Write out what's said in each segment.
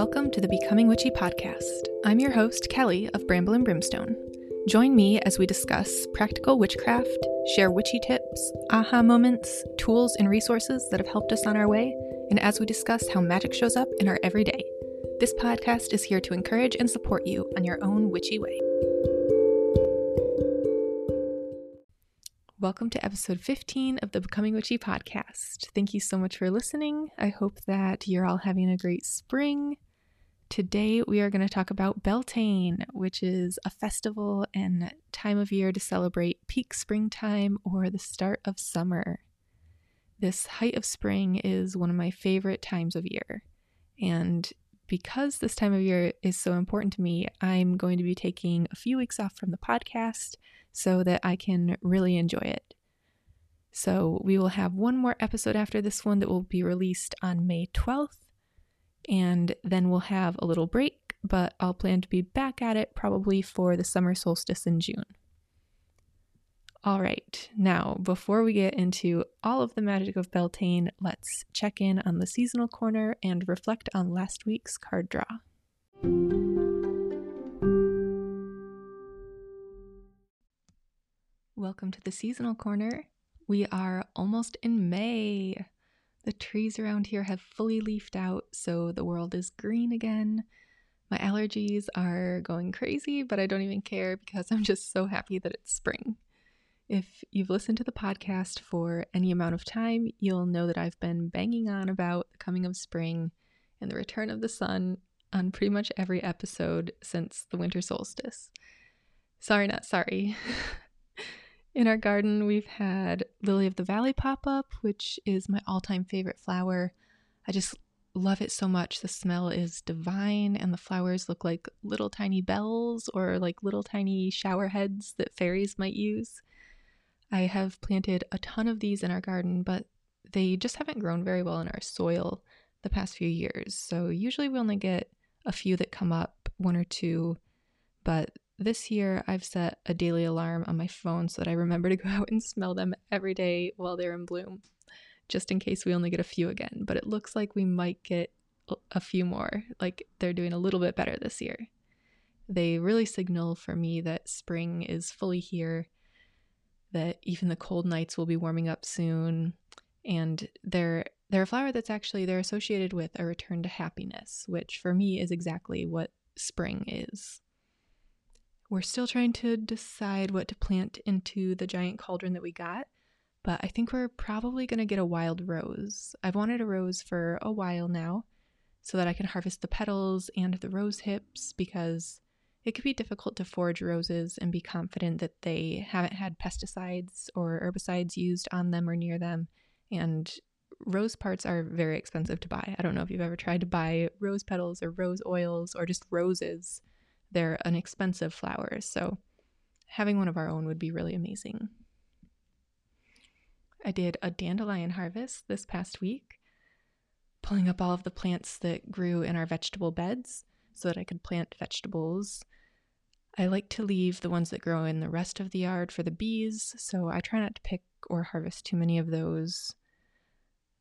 Welcome to the Becoming Witchy podcast. I'm your host, Kelly of Bramble and Brimstone. Join me as we discuss practical witchcraft, share witchy tips, aha moments, tools, and resources that have helped us on our way, and as we discuss how magic shows up in our everyday. This podcast is here to encourage and support you on your own witchy way. Welcome to episode 15 of the Becoming Witchy podcast. Thank you so much for listening. I hope that you're all having a great spring. Today, we are going to talk about Beltane, which is a festival and time of year to celebrate peak springtime or the start of summer. This height of spring is one of my favorite times of year. And because this time of year is so important to me, I'm going to be taking a few weeks off from the podcast so that I can really enjoy it. So, we will have one more episode after this one that will be released on May 12th, and then we'll have a little break, but I'll plan to be back at it probably for the summer solstice in June. All right, now before we get into all of the magic of Beltane, let's check in on the seasonal corner and reflect on last week's card draw. Welcome to the seasonal corner. We are almost in May. The trees around here have fully leafed out, so the world is green again. My allergies are going crazy, but I don't even care because I'm just so happy that it's spring. If you've listened to the podcast for any amount of time, you'll know that I've been banging on about the coming of spring and the return of the sun on pretty much every episode since the winter solstice. Sorry, not sorry. In our garden, we've had Lily of the Valley pop up, which is my all time favorite flower. I just love it so much. The smell is divine, and the flowers look like little tiny bells or like little tiny shower heads that fairies might use. I have planted a ton of these in our garden, but they just haven't grown very well in our soil the past few years. So usually we only get a few that come up, one or two, but this year, I've set a daily alarm on my phone so that I remember to go out and smell them every day while they're in bloom, just in case we only get a few again. But it looks like we might get a few more. Like they're doing a little bit better this year. They really signal for me that spring is fully here, that even the cold nights will be warming up soon. And they're they're a flower that's actually they're associated with a return to happiness, which for me is exactly what spring is. We're still trying to decide what to plant into the giant cauldron that we got, but I think we're probably going to get a wild rose. I've wanted a rose for a while now so that I can harvest the petals and the rose hips because it could be difficult to forage roses and be confident that they haven't had pesticides or herbicides used on them or near them. And rose parts are very expensive to buy. I don't know if you've ever tried to buy rose petals or rose oils or just roses they're an expensive flower, so having one of our own would be really amazing. I did a dandelion harvest this past week, pulling up all of the plants that grew in our vegetable beds so that I could plant vegetables. I like to leave the ones that grow in the rest of the yard for the bees, so I try not to pick or harvest too many of those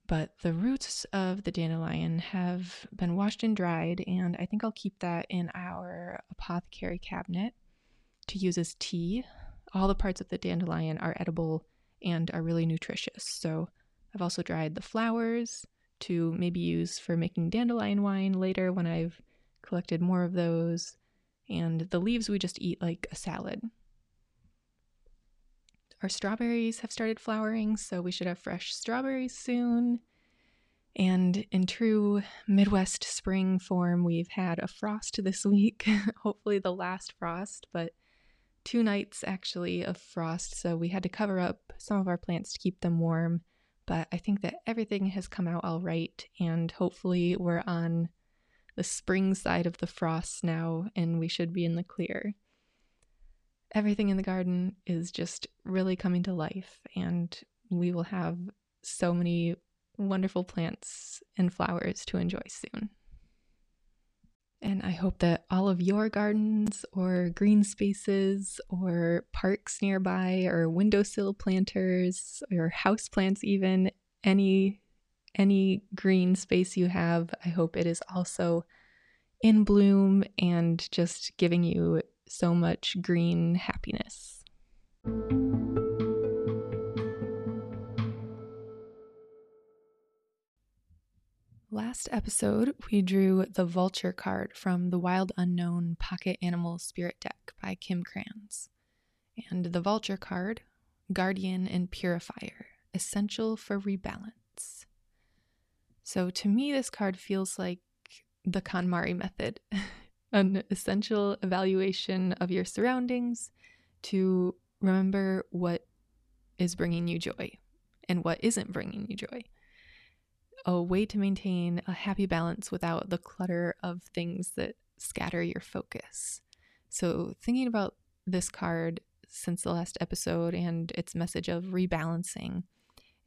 but the roots of the dandelion have been washed and dried, and I think I'll keep that in our apothecary cabinet to use as tea. All the parts of the dandelion are edible and are really nutritious. So I've also dried the flowers to maybe use for making dandelion wine later when I've collected more of those. And the leaves we just eat like a salad. Our strawberries have started flowering, so we should have fresh strawberries soon. And in true Midwest spring form, we've had a frost this week, hopefully the last frost, but two nights actually of frost. So we had to cover up some of our plants to keep them warm. But I think that everything has come out all right, and hopefully we're on the spring side of the frost now, and we should be in the clear everything in the garden is just really coming to life, and we will have so many wonderful plants and flowers to enjoy soon. And I hope that all of your gardens or green spaces or parks nearby or windowsill planters or house plants even any any green space you have, I hope it is also in bloom and just giving you so much green happiness. Last episode, we drew the Vulture card from the Wild Unknown Pocket Animal Spirit deck by Kim Krans. And the Vulture card, Guardian and Purifier, essential for rebalance. So to me, this card feels like the KonMari method an essential evaluation of your surroundings to remember what is bringing you joy and what isn't bringing you joy. A way to maintain a happy balance without the clutter of things that scatter your focus. So, thinking about this card since the last episode and its message of rebalancing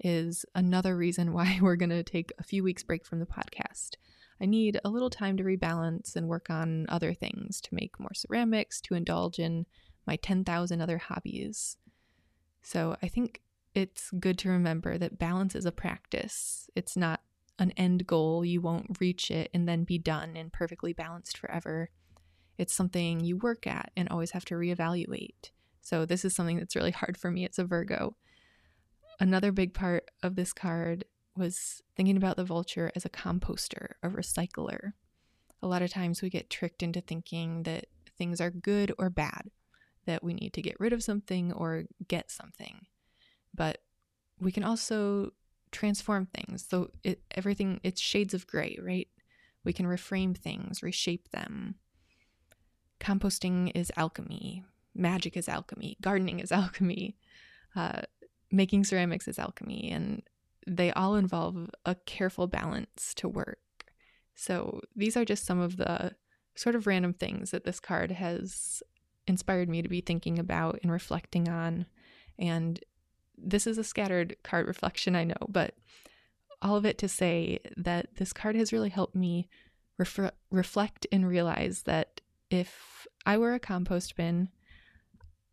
is another reason why we're going to take a few weeks break from the podcast. I need a little time to rebalance and work on other things, to make more ceramics, to indulge in my 10,000 other hobbies. So I think it's good to remember that balance is a practice. It's not an end goal. You won't reach it and then be done and perfectly balanced forever. It's something you work at and always have to reevaluate. So this is something that's really hard for me. It's a Virgo. Another big part of this card was thinking about the vulture as a composter, a recycler. A lot of times we get tricked into thinking that things are good or bad, that we need to get rid of something or get something. But we can also transform things. So it, everything, it's shades of gray, right? We can reframe things, reshape them. Composting is alchemy. Magic is alchemy. Gardening is alchemy. Uh, making ceramics is alchemy. And they all involve a careful balance to work. So these are just some of the sort of random things that this card has inspired me to be thinking about and reflecting on. And this is a scattered card reflection, I know, but all of it to say that this card has really helped me ref- reflect and realize that if I were a compost bin,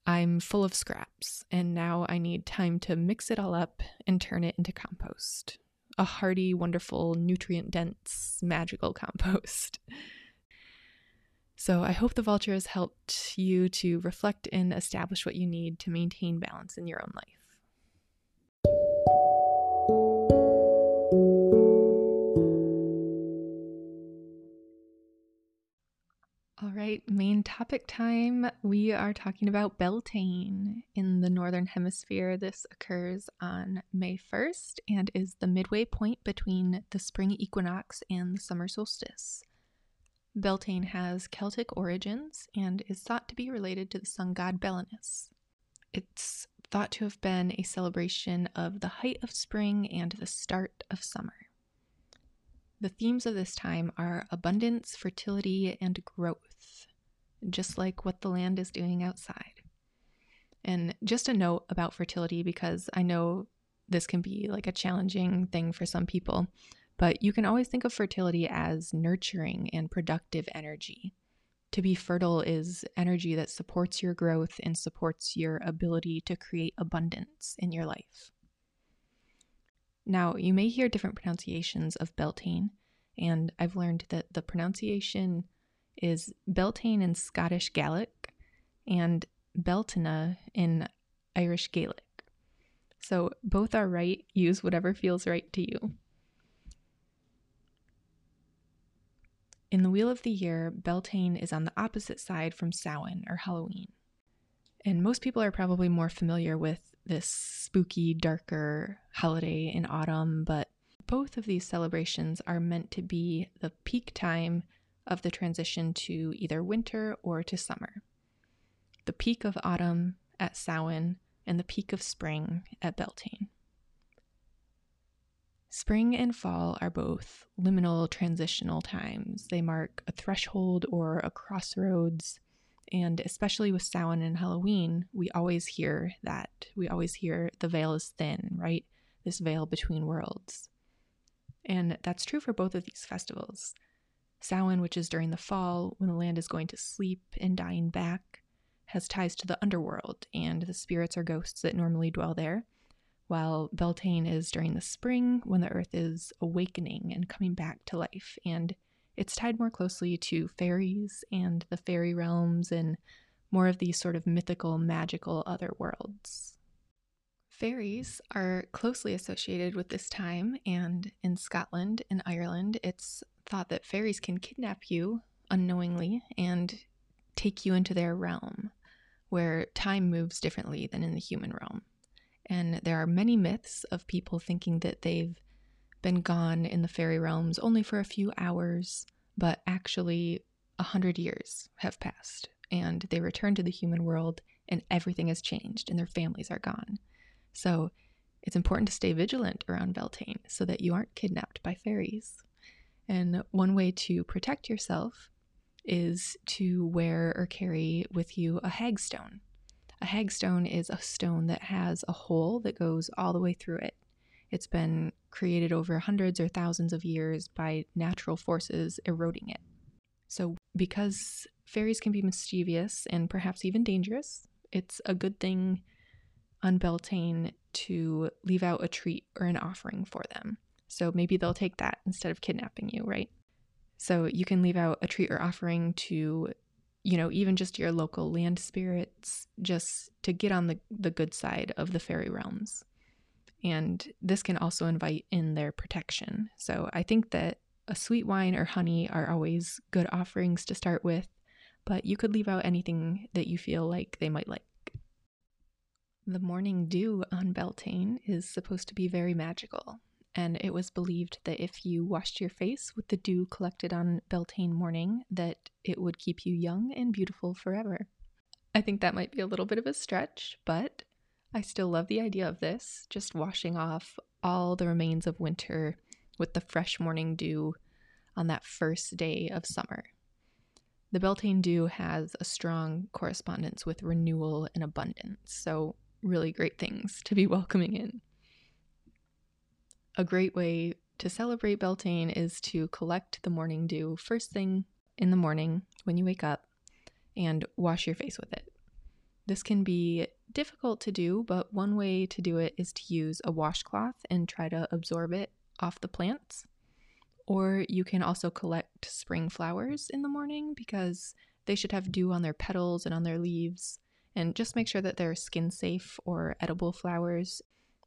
I'm full of scraps, and now I need time to mix it all up and turn it into compost. A hearty, wonderful, nutrient dense, magical compost. So I hope the vulture has helped you to reflect and establish what you need to maintain balance in your own life. Right, main topic time. We are talking about Beltane. In the Northern Hemisphere, this occurs on May 1st and is the midway point between the spring equinox and the summer solstice. Beltane has Celtic origins and is thought to be related to the sun god Belenus. It's thought to have been a celebration of the height of spring and the start of summer. The themes of this time are abundance, fertility, and growth, just like what the land is doing outside. And just a note about fertility, because I know this can be like a challenging thing for some people, but you can always think of fertility as nurturing and productive energy. To be fertile is energy that supports your growth and supports your ability to create abundance in your life. Now, you may hear different pronunciations of Beltane, and I've learned that the pronunciation is Beltane in Scottish Gaelic and Beltana in Irish Gaelic. So both are right. Use whatever feels right to you. In the Wheel of the Year, Beltane is on the opposite side from Samhain or Halloween. And most people are probably more familiar with this spooky, darker holiday in autumn, but both of these celebrations are meant to be the peak time of the transition to either winter or to summer. The peak of autumn at Samhain and the peak of spring at Beltane. Spring and fall are both liminal transitional times. They mark a threshold or a crossroads and especially with Samhain and Halloween, we always hear that. We always hear the veil is thin, right? This veil between worlds. And that's true for both of these festivals. Samhain, which is during the fall when the land is going to sleep and dying back, has ties to the underworld, and the spirits or ghosts that normally dwell there. While Beltane is during the spring when the earth is awakening and coming back to life, and it's tied more closely to fairies and the fairy realms and more of these sort of mythical, magical other worlds. Fairies are closely associated with this time, and in Scotland and Ireland, it's thought that fairies can kidnap you unknowingly and take you into their realm, where time moves differently than in the human realm. And there are many myths of people thinking that they've been gone in the fairy realms only for a few hours, but actually a hundred years have passed, and they return to the human world, and everything has changed, and their families are gone. So it's important to stay vigilant around Beltane so that you aren't kidnapped by fairies. And one way to protect yourself is to wear or carry with you a hagstone. A hagstone is a stone that has a hole that goes all the way through it. It's been created over hundreds or thousands of years by natural forces eroding it. So, because fairies can be mischievous and perhaps even dangerous, it's a good thing on Beltane to leave out a treat or an offering for them. So maybe they'll take that instead of kidnapping you, right? So you can leave out a treat or offering to, you know, even just your local land spirits, just to get on the, the good side of the fairy realms. And this can also invite in their protection. So I think that a sweet wine or honey are always good offerings to start with, but you could leave out anything that you feel like they might like. The morning dew on Beltane is supposed to be very magical, and it was believed that if you washed your face with the dew collected on Beltane morning, that it would keep you young and beautiful forever. I think that might be a little bit of a stretch, but I still love the idea of this, just washing off all the remains of winter with the fresh morning dew on that first day of summer. The Beltane dew has a strong correspondence with renewal and abundance, so really great things to be welcoming in. A great way to celebrate Beltane is to collect the morning dew first thing in the morning when you wake up and wash your face with it. This can be difficult to do, but one way to do it is to use a washcloth and try to absorb it off the plants. Or you can also collect spring flowers in the morning because they should have dew on their petals and on their leaves and just make sure that they're skin safe or edible flowers.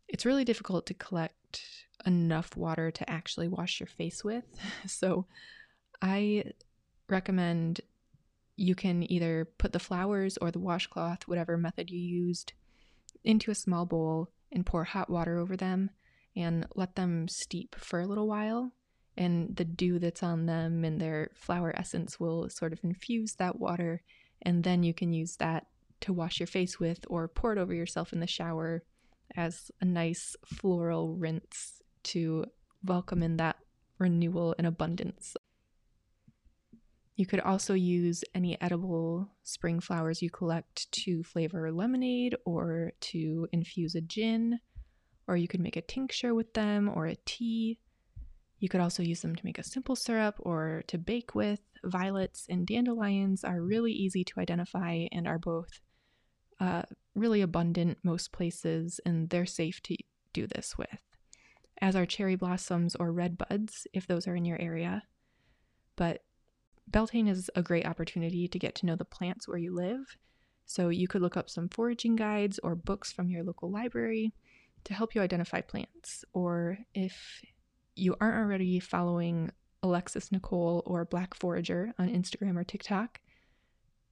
It's really difficult to collect enough water to actually wash your face with. So I recommend you can either put the flowers or the washcloth, whatever method you used, into a small bowl and pour hot water over them and let them steep for a little while. And the dew that's on them and their flower essence will sort of infuse that water. And then you can use that to wash your face with or pour it over yourself in the shower as a nice floral rinse to welcome in that renewal and abundance. You could also use any edible spring flowers you collect to flavor lemonade or to infuse a gin, or you could make a tincture with them or a tea. You could also use them to make a simple syrup or to bake with. Violets and dandelions are really easy to identify and are both uh, really abundant most places, and they're safe to do this with, as are cherry blossoms or red buds, if those are in your area. But Beltane is a great opportunity to get to know the plants where you live. So you could look up some foraging guides or books from your local library to help you identify plants. Or if you aren't already following Alexis Nicole or Black Forager on Instagram or TikTok,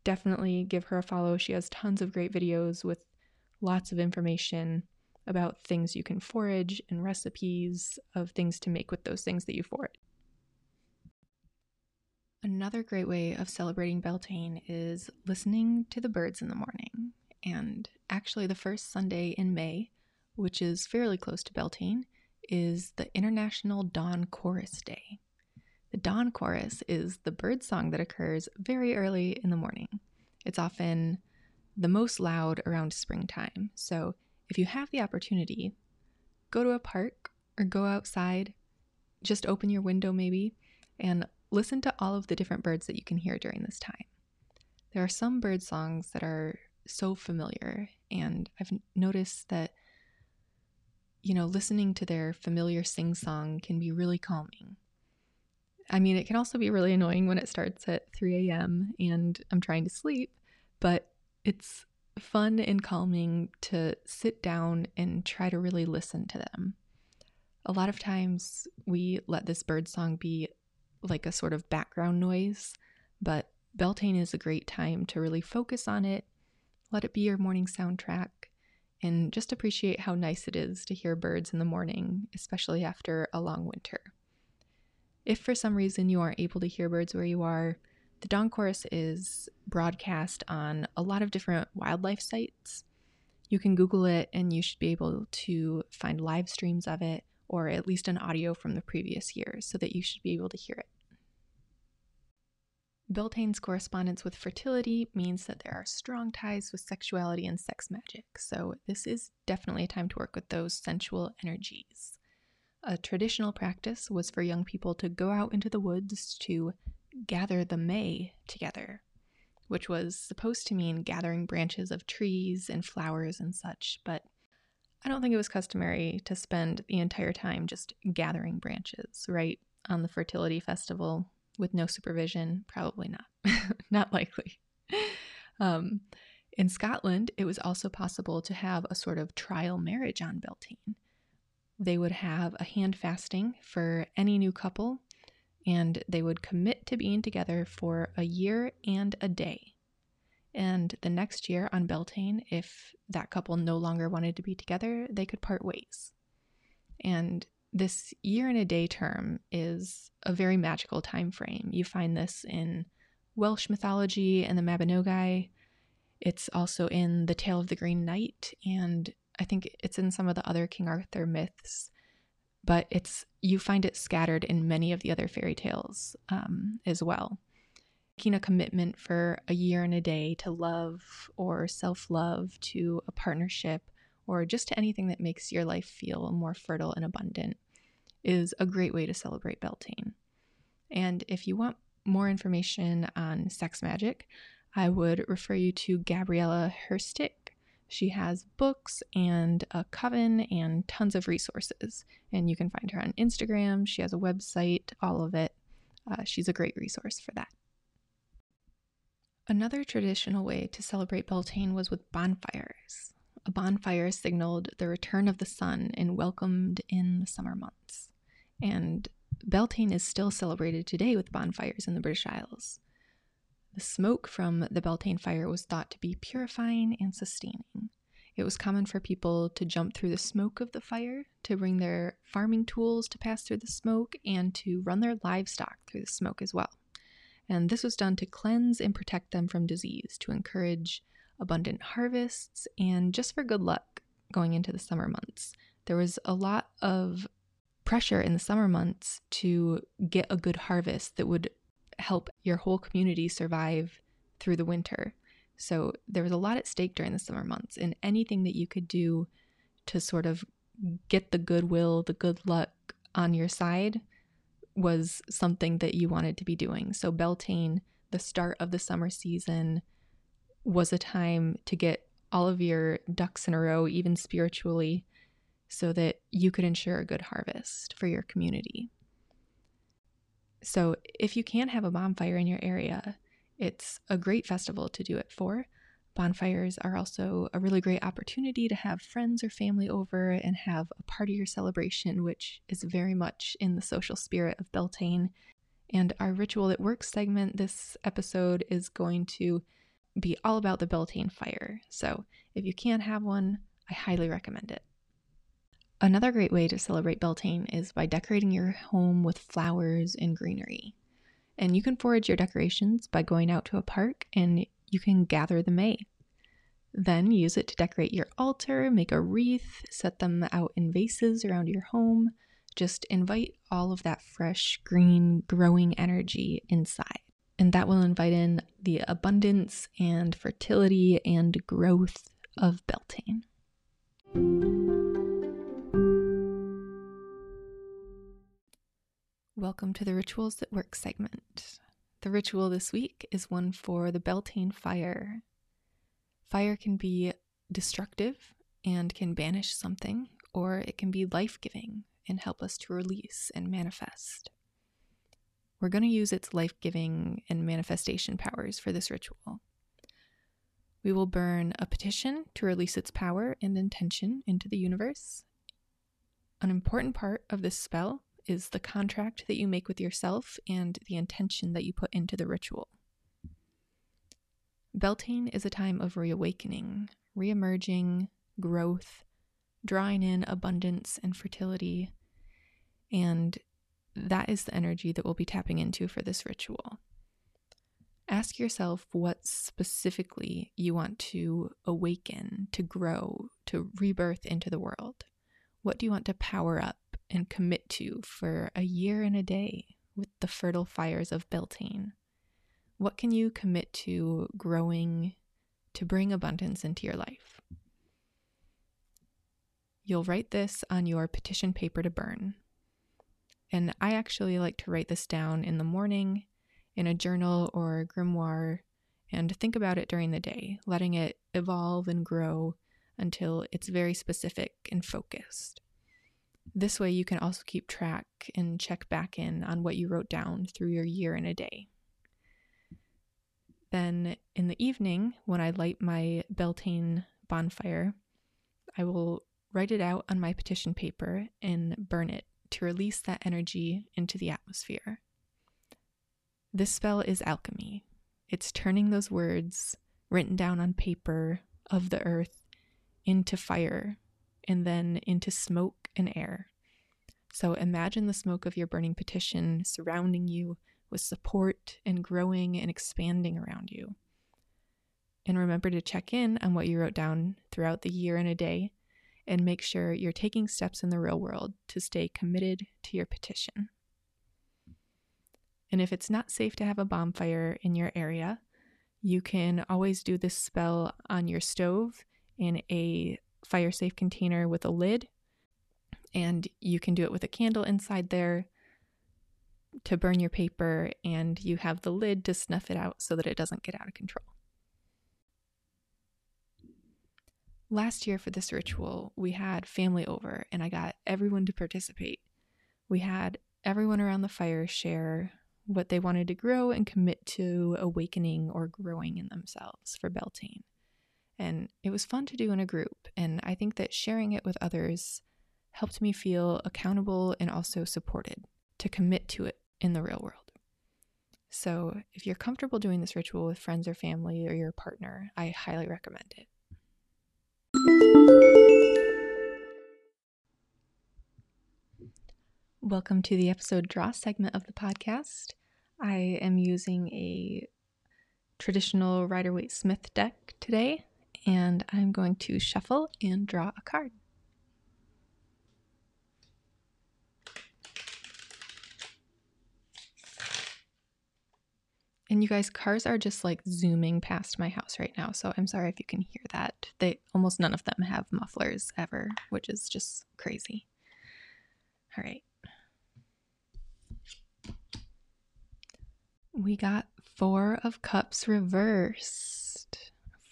definitely give her a follow. She has tons of great videos with lots of information about things you can forage and recipes of things to make with those things that you forage. Another great way of celebrating Beltane is listening to the birds in the morning. And actually, the first Sunday in May, which is fairly close to Beltane, is the International Dawn Chorus Day. The dawn chorus is the bird song that occurs very early in the morning. It's often the most loud around springtime. So if you have the opportunity, go to a park or go outside, just open your window maybe, and listen to all of the different birds that you can hear during this time. There are some bird songs that are so familiar, and I've noticed that, you know, listening to their familiar sing song can be really calming I mean, it can also be really annoying when it starts at 3 a.m. and I'm trying to sleep, but it's fun and calming to sit down and try to really listen to them. A lot of times we let this bird song be like a sort of background noise, but Beltane is a great time to really focus on it, let it be your morning soundtrack, and just appreciate how nice it is to hear birds in the morning, especially after a long winter. If for some reason you aren't able to hear birds where you are, the dawn chorus is broadcast on a lot of different wildlife sites. You can Google it and you should be able to find live streams of it or at least an audio from the previous year so that you should be able to hear it. Beltane's correspondence with fertility means that there are strong ties with sexuality and sex magic, so this is definitely a time to work with those sensual energies. A traditional practice was for young people to go out into the woods to gather the May together, which was supposed to mean gathering branches of trees and flowers and such, but I don't think it was customary to spend the entire time just gathering branches, right? On the fertility festival with no supervision? Probably not. not likely. Um, in Scotland, it was also possible to have a sort of trial marriage on Beltane. They would have a hand fasting for any new couple, and they would commit to being together for a year and a day. And the next year on Beltane, if that couple no longer wanted to be together, they could part ways. And this year and a day term is a very magical time frame. You find this in Welsh mythology and the Mabinogi. It's also in The Tale of the Green Knight, and I think it's in some of the other King Arthur myths. But it's you find it scattered in many of the other fairy tales um, as well. Making a commitment for a year and a day to love or self love, to a partnership, or just to anything that makes your life feel more fertile and abundant is a great way to celebrate Beltane. And if you want more information on sex magic, I would refer you to Gabriela Herstik. She has books and a coven and tons of resources. And you can find her on Instagram. She has a website, all of it. Uh, she's a great resource for that. Another traditional way to celebrate Beltane was with bonfires. A bonfire signaled the return of the sun and welcomed in the summer months. And Beltane is still celebrated today with bonfires in the British Isles. The smoke from the Beltane fire was thought to be purifying and sustaining. It was common for people to jump through the smoke of the fire, to bring their farming tools to pass through the smoke, and to run their livestock through the smoke as well. And this was done to cleanse and protect them from disease, to encourage abundant harvests, and just for good luck going into the summer months. There was a lot of pressure in the summer months to get a good harvest that would help your whole community survive through the winter. So there was a lot at stake during the summer months, and anything that you could do to sort of get the goodwill, the good luck on your side was something that you wanted to be doing. So Beltane, the start of the summer season, was a time to get all of your ducks in a row, even spiritually, so that you could ensure a good harvest for your community. So, if you can't have a bonfire in your area, it's a great festival to do it for. Bonfires are also a really great opportunity to have friends or family over and have a party or celebration, which is very much in the social spirit of Beltane. And our Ritual That Works segment this episode is going to be all about the Beltane fire. So if you can't have one, I highly recommend it. Another great way to celebrate Beltane is by decorating your home with flowers and greenery. And you can forage your decorations by going out to a park and you can gather the May. Then use it to decorate your altar, make a wreath, set them out in vases around your home. Just invite all of that fresh, green, growing energy inside and that will invite in the abundance and fertility and growth of Beltane. Welcome to the Rituals That Work segment. The ritual this week is one for the Beltane fire. Fire can be destructive and can banish something, or it can be life giving and help us to release and manifest. we're going to use its life giving and manifestation powers for this ritual. We will burn a petition to release its power and intention into the universe. An important part of this spell is the contract that you make with yourself and the intention that you put into the ritual. Beltane is a time of reawakening, reemerging, growth, drawing in abundance and fertility, and that is the energy that we'll be tapping into for this ritual. Ask yourself what specifically you want to awaken, to grow, to rebirth into the world. What do you want to power up and commit to for a year and a day with the fertile fires of Beltane? What can you commit to growing to bring abundance into your life? You'll write this on your petition paper to burn. And I actually like to write this down in the morning in a journal or grimoire and think about it during the day, letting it evolve and grow until it's very specific and focused. This way, you can also keep track and check back in on what you wrote down through your year in a day. Then, in the evening, when I light my Beltane bonfire, I will write it out on my petition paper and burn it to release that energy into the atmosphere. This spell is alchemy. It's turning those words written down on paper of the earth into fire and then into smoke and air. So imagine the smoke of your burning petition surrounding you with support and growing and expanding around you. And remember to check in on what you wrote down throughout the year and a day and make sure you're taking steps in the real world to stay committed to your petition. And if it's not safe to have a bonfire in your area, you can always do this spell on your stove in a fire safe container with a lid. And you can do it with a candle inside there to burn your paper, and you have the lid to snuff it out so that it doesn't get out of control. Last year for this ritual, we had family over and I got everyone to participate. We had everyone around the fire share what they wanted to grow and commit to awakening or growing in themselves for Beltane. And it was fun to do in a group, and I think that sharing it with others helped me feel accountable and also supported to commit to it in the real world. So, if you're comfortable doing this ritual with friends or family or your partner, I highly recommend it. Welcome to the episode draw segment of the podcast. I am using a traditional Rider Waite Smith deck today, and I'm going to shuffle and draw a card. And you guys, cars are just like zooming past my house right now. So I'm sorry if you can hear that. They almost none of them have mufflers ever, which is just crazy. All right. We got Four of Cups reversed.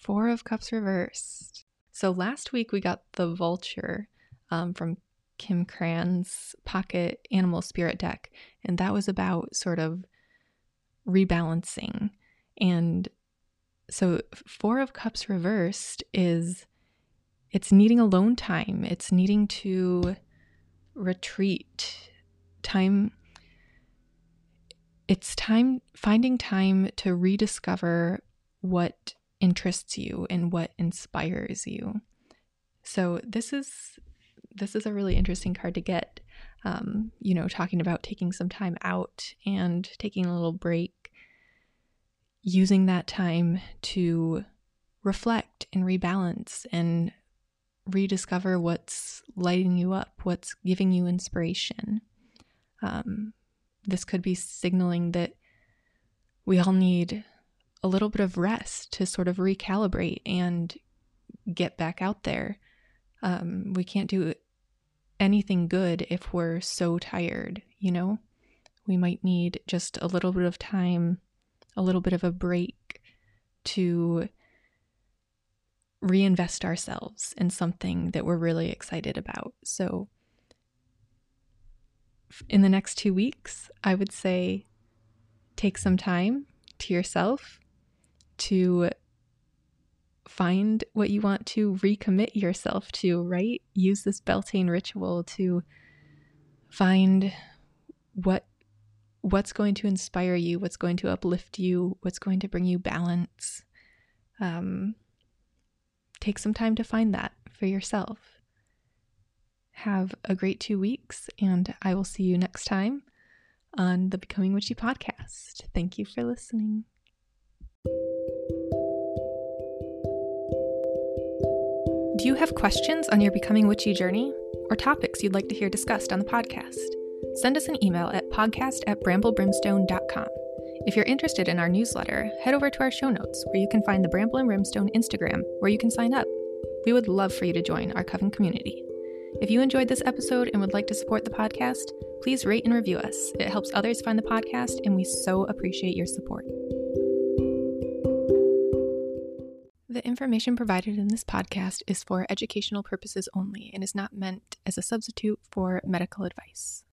Four of Cups reversed. So last week we got the Vulture um, from Kim Krans's Pocket Animal Spirit deck, and that was about sort of rebalancing. And so, Four of Cups reversed is it's needing alone time, it's needing to retreat, time. It's time finding time to rediscover what interests you and what inspires you. So this is this is a really interesting card to get. Um, you know, talking about taking some time out and taking a little break using that time to reflect and rebalance and rediscover what's lighting you up, what's giving you inspiration. Um, this could be signaling that we all need a little bit of rest to sort of recalibrate and get back out there. Um, we can't do anything good if we're so tired, you know? We might need just a little bit of time a little bit of a break to reinvest ourselves in something that we're really excited about. So, in the next two weeks, I would say take some time to yourself to find what you want to recommit yourself to, right? Use this Beltane ritual to find what what's going to inspire you, what's going to uplift you, what's going to bring you balance. Um, take some time to find that for yourself. Have a great two weeks, and I will see you next time on the Becoming Witchy podcast. Thank you for listening. Do you have questions on your Becoming Witchy journey or topics you'd like to hear discussed on the podcast? Send us an email at podcast at bramblebrimstone.com. If you're interested in our newsletter, head over to our show notes where you can find the Bramble and Brimstone Instagram where you can sign up. We would love for you to join our Coven community. If you enjoyed this episode and would like to support the podcast, please rate and review us. It helps others find the podcast, and we so appreciate your support. The information provided in this podcast is for educational purposes only and is not meant as a substitute for medical advice.